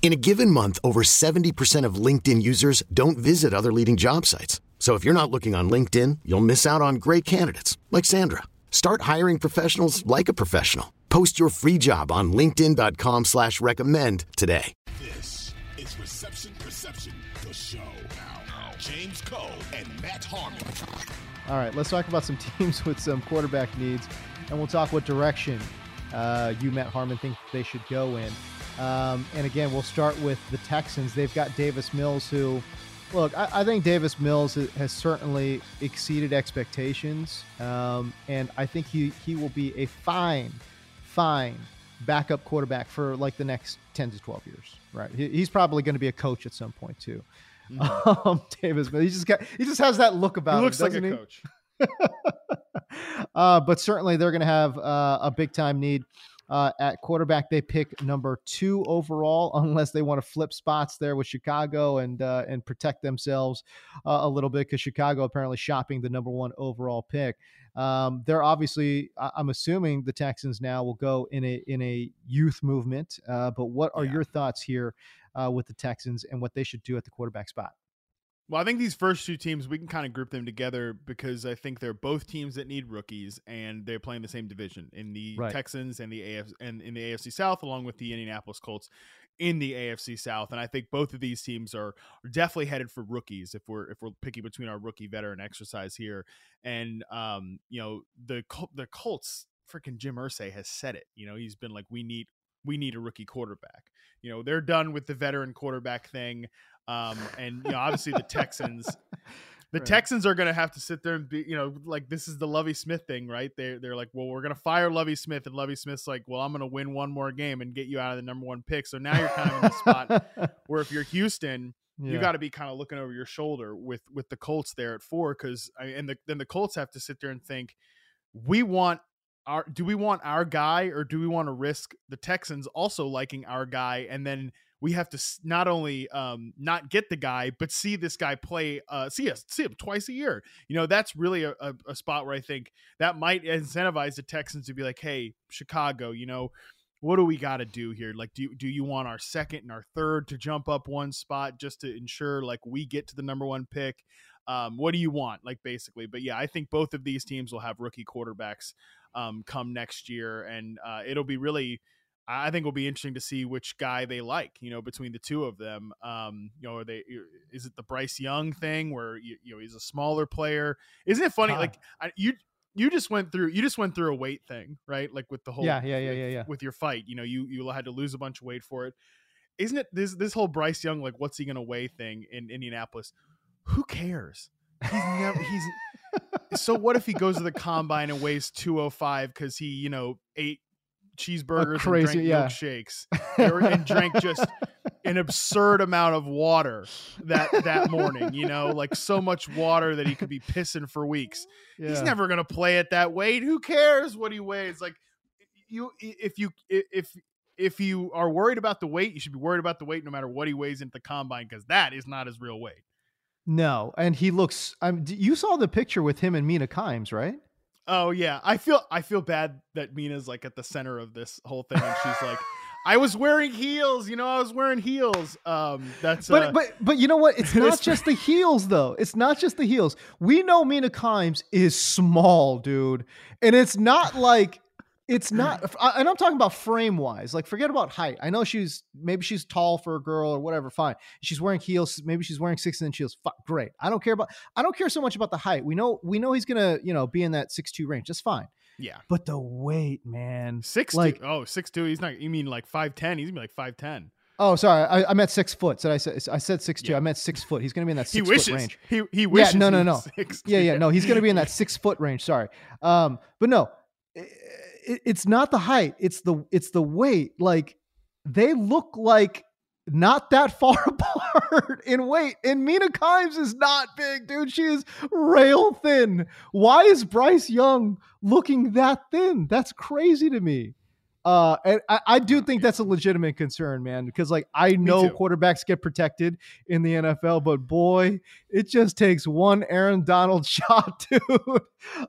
In a given month, over 70% of LinkedIn users don't visit other leading job sites. So if you're not looking on LinkedIn, you'll miss out on great candidates like Sandra. Start hiring professionals like a professional. Post your free job on LinkedIn.com slash recommend today. This is Reception Perception, the show. Now, James Koh and Matt Harmon. All right, let's talk about some teams with some quarterback needs, and we'll talk what direction uh, you, Matt Harmon, think they should go in. Um, and again, we'll start with the Texans. They've got Davis Mills, who, look, I, I think Davis Mills has certainly exceeded expectations, um, and I think he he will be a fine, fine backup quarterback for like the next ten to twelve years. Right? He, he's probably going to be a coach at some point too. Mm-hmm. Um, Davis Mills, he just got he just has that look about he looks him. like a he? coach. uh, but certainly they're going to have uh, a big time need. Uh, at quarterback, they pick number two overall, unless they want to flip spots there with Chicago and uh, and protect themselves uh, a little bit because Chicago apparently shopping the number one overall pick. Um, they're obviously, I'm assuming the Texans now will go in a in a youth movement. Uh, but what are Yeah. your thoughts here uh, with the Texans and what they should do at the quarterback spot? Well, I think these first two teams we can kind of group them together because I think they're both teams that need rookies and they're playing the same division in the Right. Texans and the AF and in the AFC South along with the Indianapolis Colts in the AFC South and I think both of these teams are, are definitely headed for rookies if we're if we're picking between our rookie veteran exercise here and um you know the the Colts freaking Jim Irsay has said it you know he's been like we need we need a rookie quarterback you know they're done with the veteran quarterback thing um, and you know, obviously the Texans, the Right. Texans are going to have to sit there and be, you know, like this is the Lovie Smith thing, right? They they're like, well, we're going to fire Lovie Smith, and Lovie Smith's like, well, I'm going to win one more game and get you out of the number one pick. So now you're kind of in the spot where if you're Houston, you got to be kind of looking over your shoulder with with the Colts there at four, because and the, then the Colts have to sit there and think, we want. Our, do we want our guy or do we want to risk the Texans also liking our guy and then we have to not only um, not get the guy, but see this guy play, uh, see us, see him twice a year. You know, that's really a, a, spot where I think that might incentivize the Texans to be like, hey, Chicago, you know, what do we got to do here? Like, do do you want our second and our third to jump up one spot just to ensure like we get to the number one pick? Um, what do you want, like basically? But yeah, I think both of these teams will have rookie quarterbacks um, come next year, and uh, it'll be really. I think it'll be interesting to see which guy they like, you know, between the two of them. Um, you know, are they is it the Bryce Young thing where you, you know he's a smaller player? Isn't it funny? Huh. Like I, you you just went through you just went through a weight thing, right? Like with the whole Yeah, yeah, yeah, yeah, yeah. with your fight, you know, you you had to lose a bunch of weight for it. Isn't it this this whole Bryce Young like what's he gonna weigh thing in Indianapolis? Who cares? He's never he's so what if he goes to the combine and weighs 205 because he, you know, ate cheeseburgers crazy- and drank yeah. milkshakes or- and drank just an absurd amount of water that that morning, you know, like so much water that he could be pissing for weeks. He's never gonna play at that weight. Who cares what he weighs? Like you if you if if you are worried about the weight, you should be worried about the weight no matter what he weighs into the combine because that is not his real weight. No, and he looks. I'm. You saw the picture with him and Mina Kimes, right? Oh yeah, I feel I feel bad that Mina's like at the center of this whole thing, and she's like, "I was wearing heels, you know, I was wearing heels." Um, that's But uh, but but you know what? It's not just the heels though. It's not just the heels. We know Mina Kimes is small, dude, and it's not like it's not. And I'm talking about frame wise. Like forget about height. I know she's maybe she's tall for a girl or whatever. Fine. She's wearing heels. Maybe she's wearing six inch heels. Fi- Great. I don't care about. I don't care so much about the height. We know we know he's gonna you know be in that six two range. That's fine. Yeah. But the weight, man. Six like two. Oh, six two. He's not. You mean like five ten? He's gonna be like five ten. Oh, sorry. I, I meant six foot. So I said I said six two. Yeah. I meant six foot. He's going to be in that He six wishes. foot range. He he wishes. yeah, no, no, no. six Yeah, yeah, no. He's going to be in that six foot range. Sorry, um, but no, it, it's not the height. It's the it's the weight. Like they look like not that far apart in weight. And Mina Kimes is not big, dude. She is rail thin. Why is Bryce Young looking that thin? That's crazy to me. Uh, and I, I do think that's a legitimate concern, man, because like I know quarterbacks get protected in the NFL, but boy, it just takes one Aaron Donald shot, dude,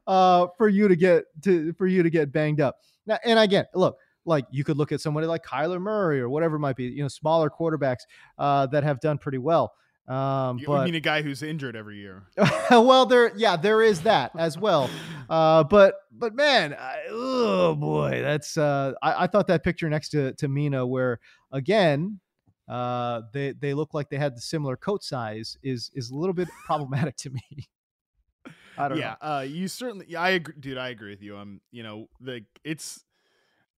uh, for you to get to for you to get banged up. Now, and again, look, like you could look at somebody like Kyler Murray or whatever it might be, you know, smaller quarterbacks uh, that have done pretty well. Um, You but mean a guy who's injured every year? well, there, yeah, there is that as well. Uh, but, but man, I, oh boy, that's. Uh, I, I thought that picture next to to Mina, where again, uh, they they look like they had the similar coat size, is is a little bit problematic to me. I don't yeah, know. uh, you certainly. Yeah, I agree, dude. I agree with you. I'm, you know, the it's.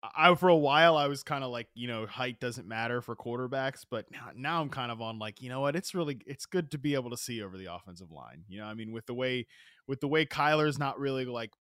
I for a while I was kind of like you know height doesn't matter for quarterbacks, but now now I'm kind of on like you know what it's really it's good to be able to see over the offensive line. You know, I mean with the way with the way Kyler's not really like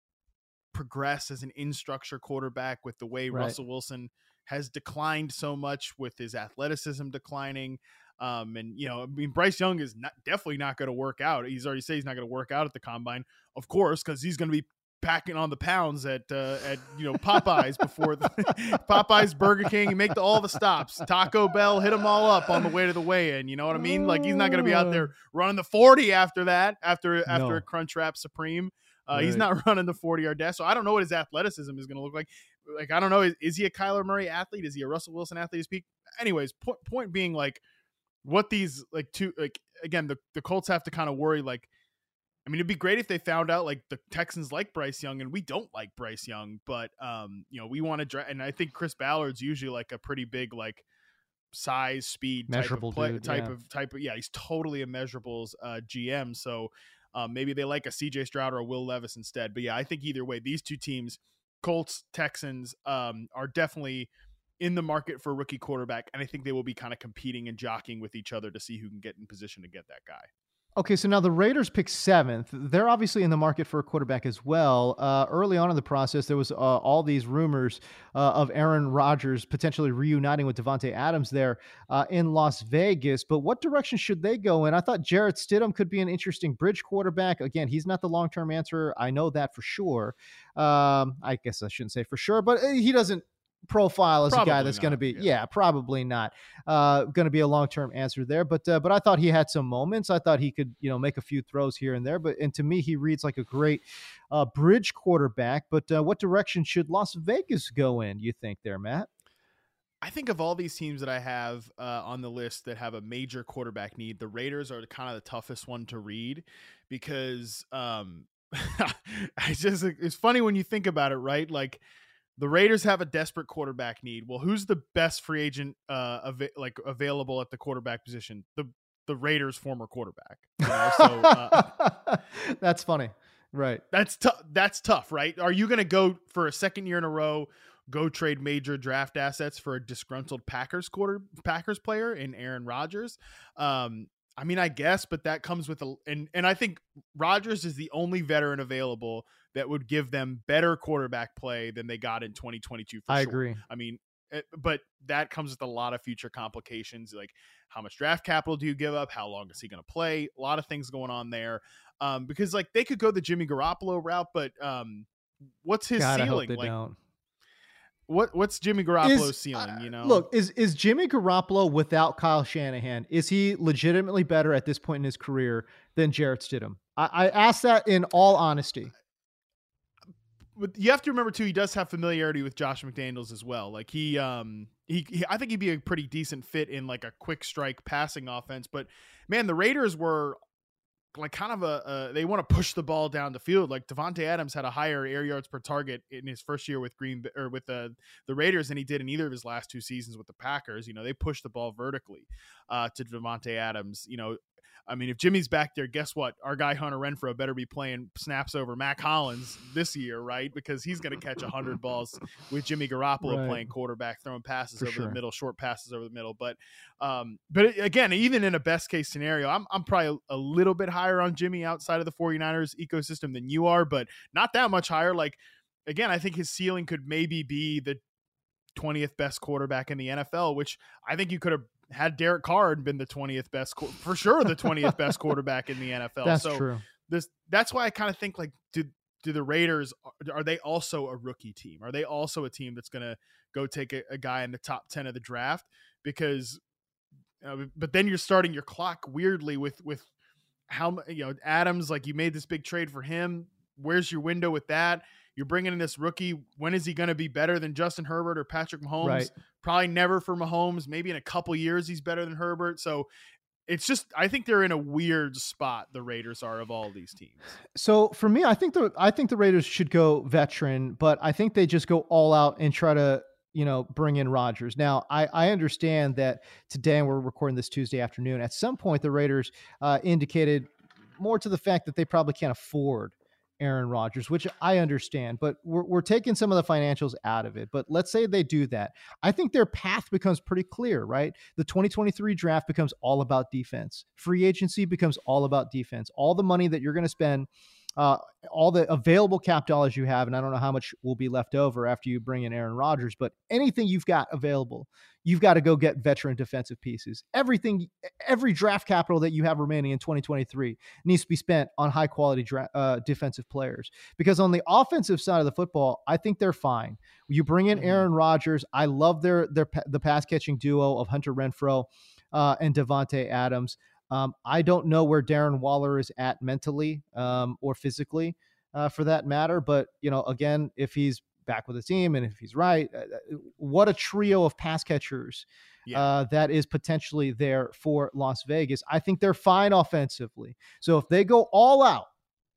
progress as an in structure quarterback, with the way Right. Russell Wilson has declined so much with his athleticism declining. Um, and you know, I mean, Bryce Young is not definitely not going to work out. He's already said he's not going to work out at the combine, of course, because he's going to be packing on the pounds at uh, at you know Popeyes before the, Popeyes, Burger King. You make the, all the stops. Taco Bell, hit them all up on the way to the weigh-in. You know what I mean? Like he's not going to be out there running the forty after that. After after No. a Crunch Wrap Supreme, uh, he's not running the forty yard dash. So I don't know what his athleticism is going to look like. Like I don't know. Is, is he a Kyler Murray athlete? Is he a Russell Wilson athlete? His peak. Anyways, point point being like what these like two like again the the Colts have to kind of worry like I mean it'd be great if they found out like the Texans like Bryce Young and we don't like Bryce Young but um you know we want to dra- and I think Chris Ballard's usually like a pretty big like size speed Measurable type of play, dude, type yeah. of type of yeah he's totally a measurables uh GM so um, maybe they like a CJ Stroud or a Will Levis instead but yeah I think either way these two teams Colts Texans um are definitely in the market for rookie quarterback, and I think they will be kind of competing and jockeying with each other to see who can get in position to get that guy. Okay, so now the Raiders pick seventh. They're obviously in the market for a quarterback as well. Uh, early on in the process, there was uh, all these rumors uh, of Aaron Rodgers potentially reuniting with Davante Adams there uh, in Las Vegas. But what direction should they go in? I thought Jarrett Stidham could be an interesting bridge quarterback. Again, he's not the long term answer. I know that for sure. Um, I guess I shouldn't say for sure, but uh, he doesn't profile as a guy that's going to be yeah. yeah probably not uh going to be a long-term answer there but uh, but i thought he had some moments i thought he could you know make a few throws here and there but and to me he reads like a great uh bridge quarterback but uh, what direction should las vegas go in you think there matt I think of all these teams that I have uh, on the list that have a major quarterback need, the Raiders are kind of the toughest one to read because um, I just it's funny when you think about it, right? Like the Raiders have a desperate quarterback need. Well, who's the best free agent uh, av- like available at the quarterback position? The the Raiders' former quarterback. You know? So uh, that's funny right That's tough. That's tough, right? Are you going to go for a second year in a row? Go trade major draft assets for a disgruntled Packers quarter Packers player in Aaron Rodgers. Um, I mean, I guess, but that comes with a and and I think Rodgers is the only veteran available that would give them better quarterback play than they got in 2022. For i sure. agree I mean, eh, but that comes with a lot of future complications. Like, how much draft capital do you give up? How long is he going to play? A lot of things going on there. Um, because like they could go the Jimmy Garoppolo route, but um, what's his God, ceiling? they Like, don't. what what's Jimmy Garoppolo's Is- ceiling? uh, You know, look, is is Jimmy Garoppolo without Kyle Shanahan? Is he legitimately better at this point in his career than Jarrett Stidham? I, I ask that in all honesty. But you have to remember too, he does have familiarity with Josh McDaniels as well. Like he, um, he, he, I think he'd be a pretty decent fit in like a quick strike passing offense. But man, the Raiders were like kind of a, uh, they want to push the ball down the field. Like Davante Adams had a higher air yards per target in his first year with Green or with the the Raiders than he did in either of his last two seasons with the Packers. You know, they pushed the ball vertically uh, to Davante Adams. You know, I mean, if Jimmy's back there, guess what? Our guy Hunter Renfrow better be playing snaps over Mack Hollins this year, right? Because he's going to catch hundred balls with Jimmy Garoppolo Right. playing quarterback, throwing passes For over sure. the middle, short passes over the middle. But, um, but again, even in a best case scenario, I'm I'm probably a little bit higher on Jimmy outside of the 49ers ecosystem than you are, but not that much higher. Like again, I think his ceiling could maybe be the 20th best quarterback in the NFL, which I think you could have had Derek Carr been the 20th best, for sure, the 20th best quarterback in the NFL. That's so true. this, that's why I kind of think like, do, do the Raiders, are they also a rookie team? Are they also a team that's going to go take a, a guy in the top 10 of the draft? Because, uh, but then you're starting your clock weirdly with, with how, you know, Adams, like you made this big trade for him. Where's your window with that? You're bringing in this rookie. When is he going to be better than Justin Herbert or Patrick Mahomes? Right. Probably never for Mahomes. Maybe in a couple years he's better than Herbert. So it's just I think they're in a weird spot. The Raiders are of all these teams. So for me, I think the I think the Raiders should go veteran, but I think they just go all out and try to you know bring in Rodgers. Now I I understand that today and we're recording this Tuesday afternoon. At some point, the Raiders uh, indicated more to the fact that they probably can't afford Aaron Rodgers, which I understand, but we're, we're taking some of the financials out of it. But let's say they do that. I think their path becomes pretty clear, right? The 2023 draft becomes all about defense. Free agency becomes all about defense. All the money that you're going to spend, uh, all the available cap dollars you have, and I don't know how much will be left over after you bring in Aaron Rodgers, but anything you've got available, you've got to go get veteran defensive pieces. Everything, every draft capital that you have remaining in 2023 needs to be spent on high quality dra- uh, defensive players. Because on the offensive side of the football, I think they're fine. You bring in Mhm. Aaron Rodgers. I love their their the pass catching duo of Hunter Renfrow uh, and Davante Adams. Um, I don't know where Darren Waller is at mentally um, or physically, uh, for that matter. But you know, again, if he's back with the team and if he's right, uh, uh, what a trio of pass catchers Yeah. uh, that is potentially there for Las Vegas. I think they're fine offensively. So if they go all out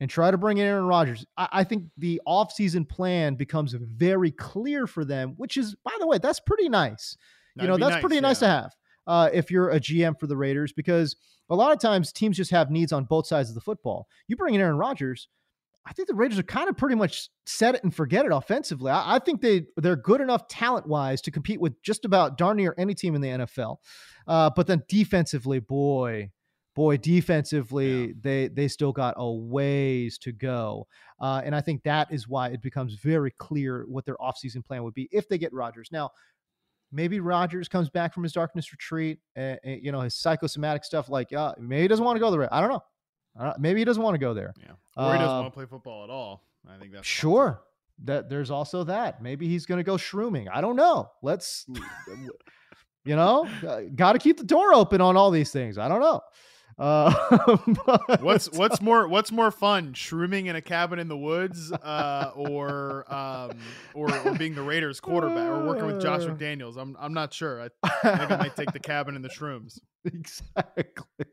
and try to bring in Aaron Rodgers, I, I think the offseason plan becomes very clear for them, which is, by the way, that's pretty nice. you That'd know, be that's pretty nice to have uh, if you're a GM for the Raiders because a lot of times teams just have needs on both sides of the football. You bring in Aaron Rodgers, I think the Raiders are kind of pretty much set it and forget it offensively. I, I think they they're good enough talent wise to compete with just about darn near any team in the NFL. Uh, but then defensively, boy, boy, defensively, Yeah. they they still got a ways to go. Uh, and I think that is why it becomes very clear what their offseason plan would be if they get Rodgers. Now, maybe Rodgers comes back from his darkness retreat, and, you know his psychosomatic stuff. Like, uh, maybe he doesn't want to go there. I don't know. I don't- maybe he doesn't want to go there. Yeah. Or he doesn't Uh, want to play football at all. I think that's Sure. That there's also that. Maybe he's going to go shrooming. I don't know. Let's, you know, got to keep the door open on all these things. I don't know. Uh, but- what's what's more what's more fun shrooming in a cabin in the woods uh, or um or, or being the raiders quarterback or working with josh mcdaniels i'm, I'm not sure I, I think i might take the cabin in the shrooms exactly.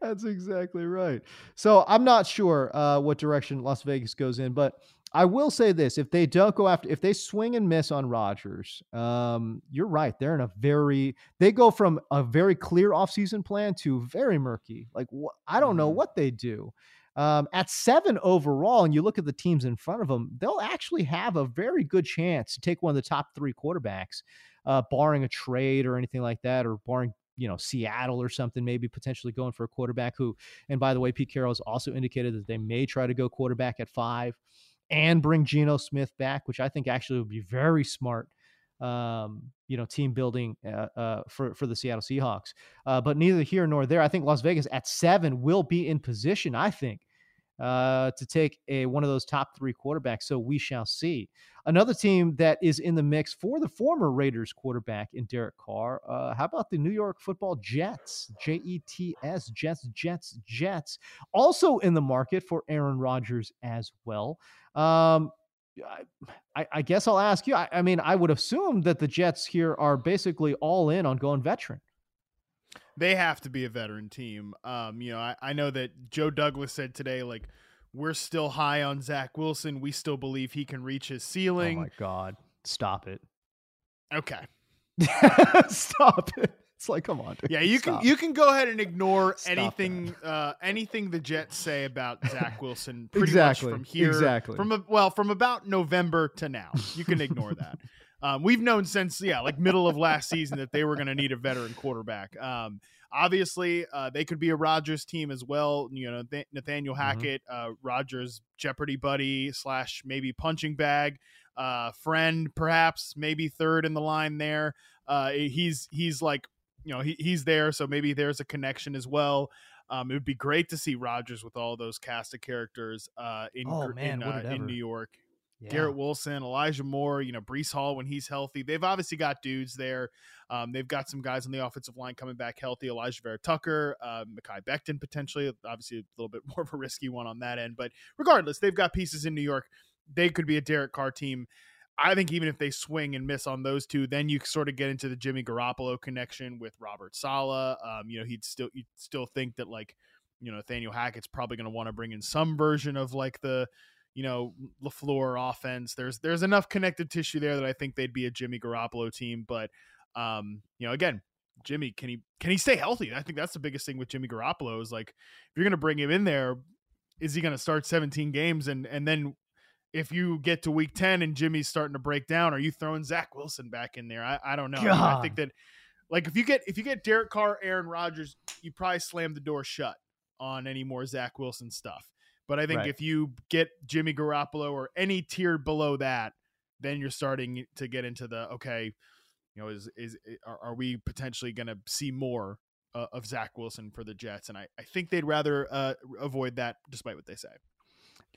That's exactly right. So I'm not sure uh, what direction Las Vegas goes in, but I will say this: if they don't go after, if they swing and miss on Rodgers, um, you're right. They're in a very they go from a very clear offseason plan to very murky. Like wh- I don't know Mhm. what they do. Um, at seven overall, and you look at the teams in front of them, they'll actually have a very good chance to take one of the top three quarterbacks, uh, barring a trade or anything like that, or barring you know Seattle or something, maybe potentially going for a quarterback who. And by the way, Pete Carroll has also indicated that they may try to go quarterback at five, and bring Geno Smith back, which I think actually would be very smart. Um, you know, team building uh, uh, for for the Seattle Seahawks. Uh, but neither here nor there. I think Las Vegas at seven will be in position. I think uh, to take a one of those top three quarterbacks. So we shall see. Another team that is in the mix for the former Raiders quarterback in Derek Carr. Uh, how about the New York Football Jets? J E T S Jets Jets Jets. Also in the market for Aaron Rodgers as well. Um, I, I guess I'll ask you. I, I mean, I would assume that the Jets here are basically all in on going veteran. They have to be a veteran team um you know i, I know that joe douglas said today like we're still high on zach wilson we still believe he can reach his ceiling Oh my God! Stop it! okay Stop it! It's like, come on. Dude. Yeah, you Stop. can you can go ahead and ignore Stop anything uh, anything the Jets say about Zach Wilson. Pretty Exactly, much from here, exactly. from a, well, from about November to now, you can ignore that. Um, we've known since yeah, like middle of last season that they were going to need a veteran quarterback. Um, obviously, uh, they could be a Rodgers team as well. You know, Nath- Nathaniel Mm-hmm. Hackett, uh, Rodgers Jeopardy buddy slash maybe punching bag, uh, friend perhaps maybe third in the line there. Uh, he's he's like you know he, he's there, so maybe there's a connection as well. Um, it would be great to see Rodgers with all those cast of characters uh, in Oh, man, in, uh, in. New York. Yeah. Garrett Wilson, Elijah Moore, you know, Breece Hall when he's healthy. They've obviously got dudes there. Um, they've got some guys on the offensive line coming back healthy. Alijah Vera Tucker, uh, Mekhi Becton potentially. Obviously, a little bit more of a risky one on that end. But regardless, they've got pieces in New York. They could be a Derek Carr team. I think even if they swing and miss on those two, then you sort of get into the Jimmy Garoppolo connection with Robert Saleh. Um, you know, he'd still you'd still think that like, you know, Nathaniel Hackett's probably going to want to bring in some version of like the you know Lafleur offense. There's there's enough connected tissue there that I think they'd be a Jimmy Garoppolo team. But um, you know, again, Jimmy can he can he stay healthy? I think that's the biggest thing with Jimmy Garoppolo is like if you're going to bring him in there, is he going to start 17 games and and then if you get to week 10 and Jimmy's starting to break down, are you throwing Zach Wilson back in there? I, I don't know. I, mean, I think that like if you get if you get Derek Carr, Aaron Rodgers, you probably slam the door shut on any more Zach Wilson stuff. But I think Right. if you get Jimmy Garoppolo or any tier below that, then you're starting to get into the okay, you know, is is are, are we potentially going to see more uh, of Zach Wilson for the Jets? And I, I think they'd rather uh, avoid that, despite what they say.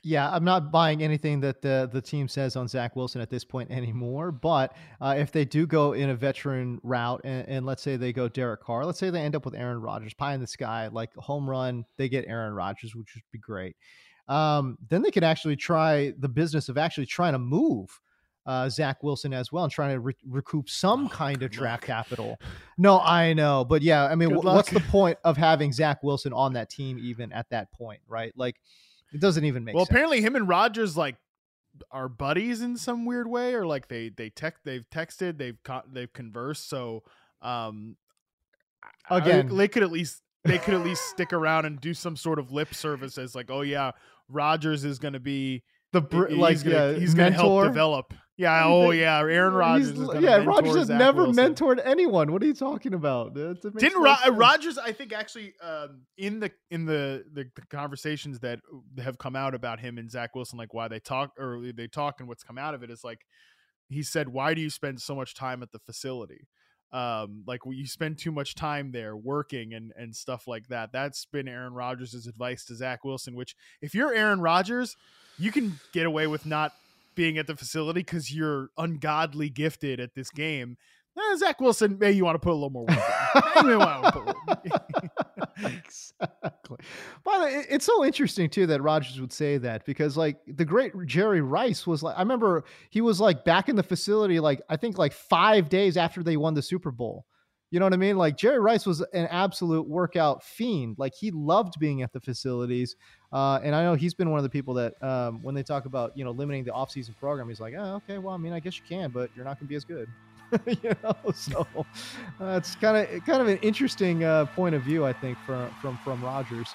Yeah, I'm not buying anything that the the team says on Zach Wilson at this point anymore. But uh, if they do go in a veteran route, and, and let's say they go Derek Carr, let's say they end up with Aaron Rodgers, pie in the sky, like home run, they get Aaron Rodgers, which would be great. Um, then they could actually try the business of actually trying to move uh, Zach Wilson as well and trying to re- recoup some kind of draft luck. capital. No, I know, but yeah, I mean, wh- what's the point of having Zach Wilson on that team even at that point, right? Like, it doesn't even make sense. well, sense. apparently him and Rodgers like are buddies in some weird way, or like they they text they've texted they've co- they've conversed. So um, I- I- Again. they could at least they could at least stick around and do some sort of lip service as like, oh yeah, Rodgers is going to be the br- he's like gonna, yeah, he's going to help develop. Yeah, oh yeah, Aaron Rodgers. Is yeah, Rodgers has Zach never Wilson. mentored anyone. What are you talking about? That- that makes Didn't Ro-. Rodgers? I think actually um, in the in the, the the conversations that have come out about him and Zach Wilson, like why they talk or they talk and what's come out of it is like he said, "Why do you spend so much time at the facility? Um, like well, you spend too much time there working and and stuff like that." That's been Aaron Rodgers' advice to Zach Wilson. Which, if you're Aaron Rodgers, you can get away with not being at the facility because you're ungodly gifted at this game. Eh, Zach Wilson, maybe you want to put a little more work. exactly. By the way, it's so interesting too that Rodgers would say that because like the great Jerry Rice was like I remember he was like back in the facility like I think like 5 days after they won the Super Bowl. You know what I mean? Like Jerry Rice was an absolute workout fiend. Like he loved being at the facilities. Uh, and I know he's been one of the people that um, when they talk about, you know, limiting the offseason program, he's like, oh, okay, well, I mean, I guess you can, but you're not going to be as good. you know, so uh, it's kind of kind of an interesting uh, point of view, I think, from from from Rodgers.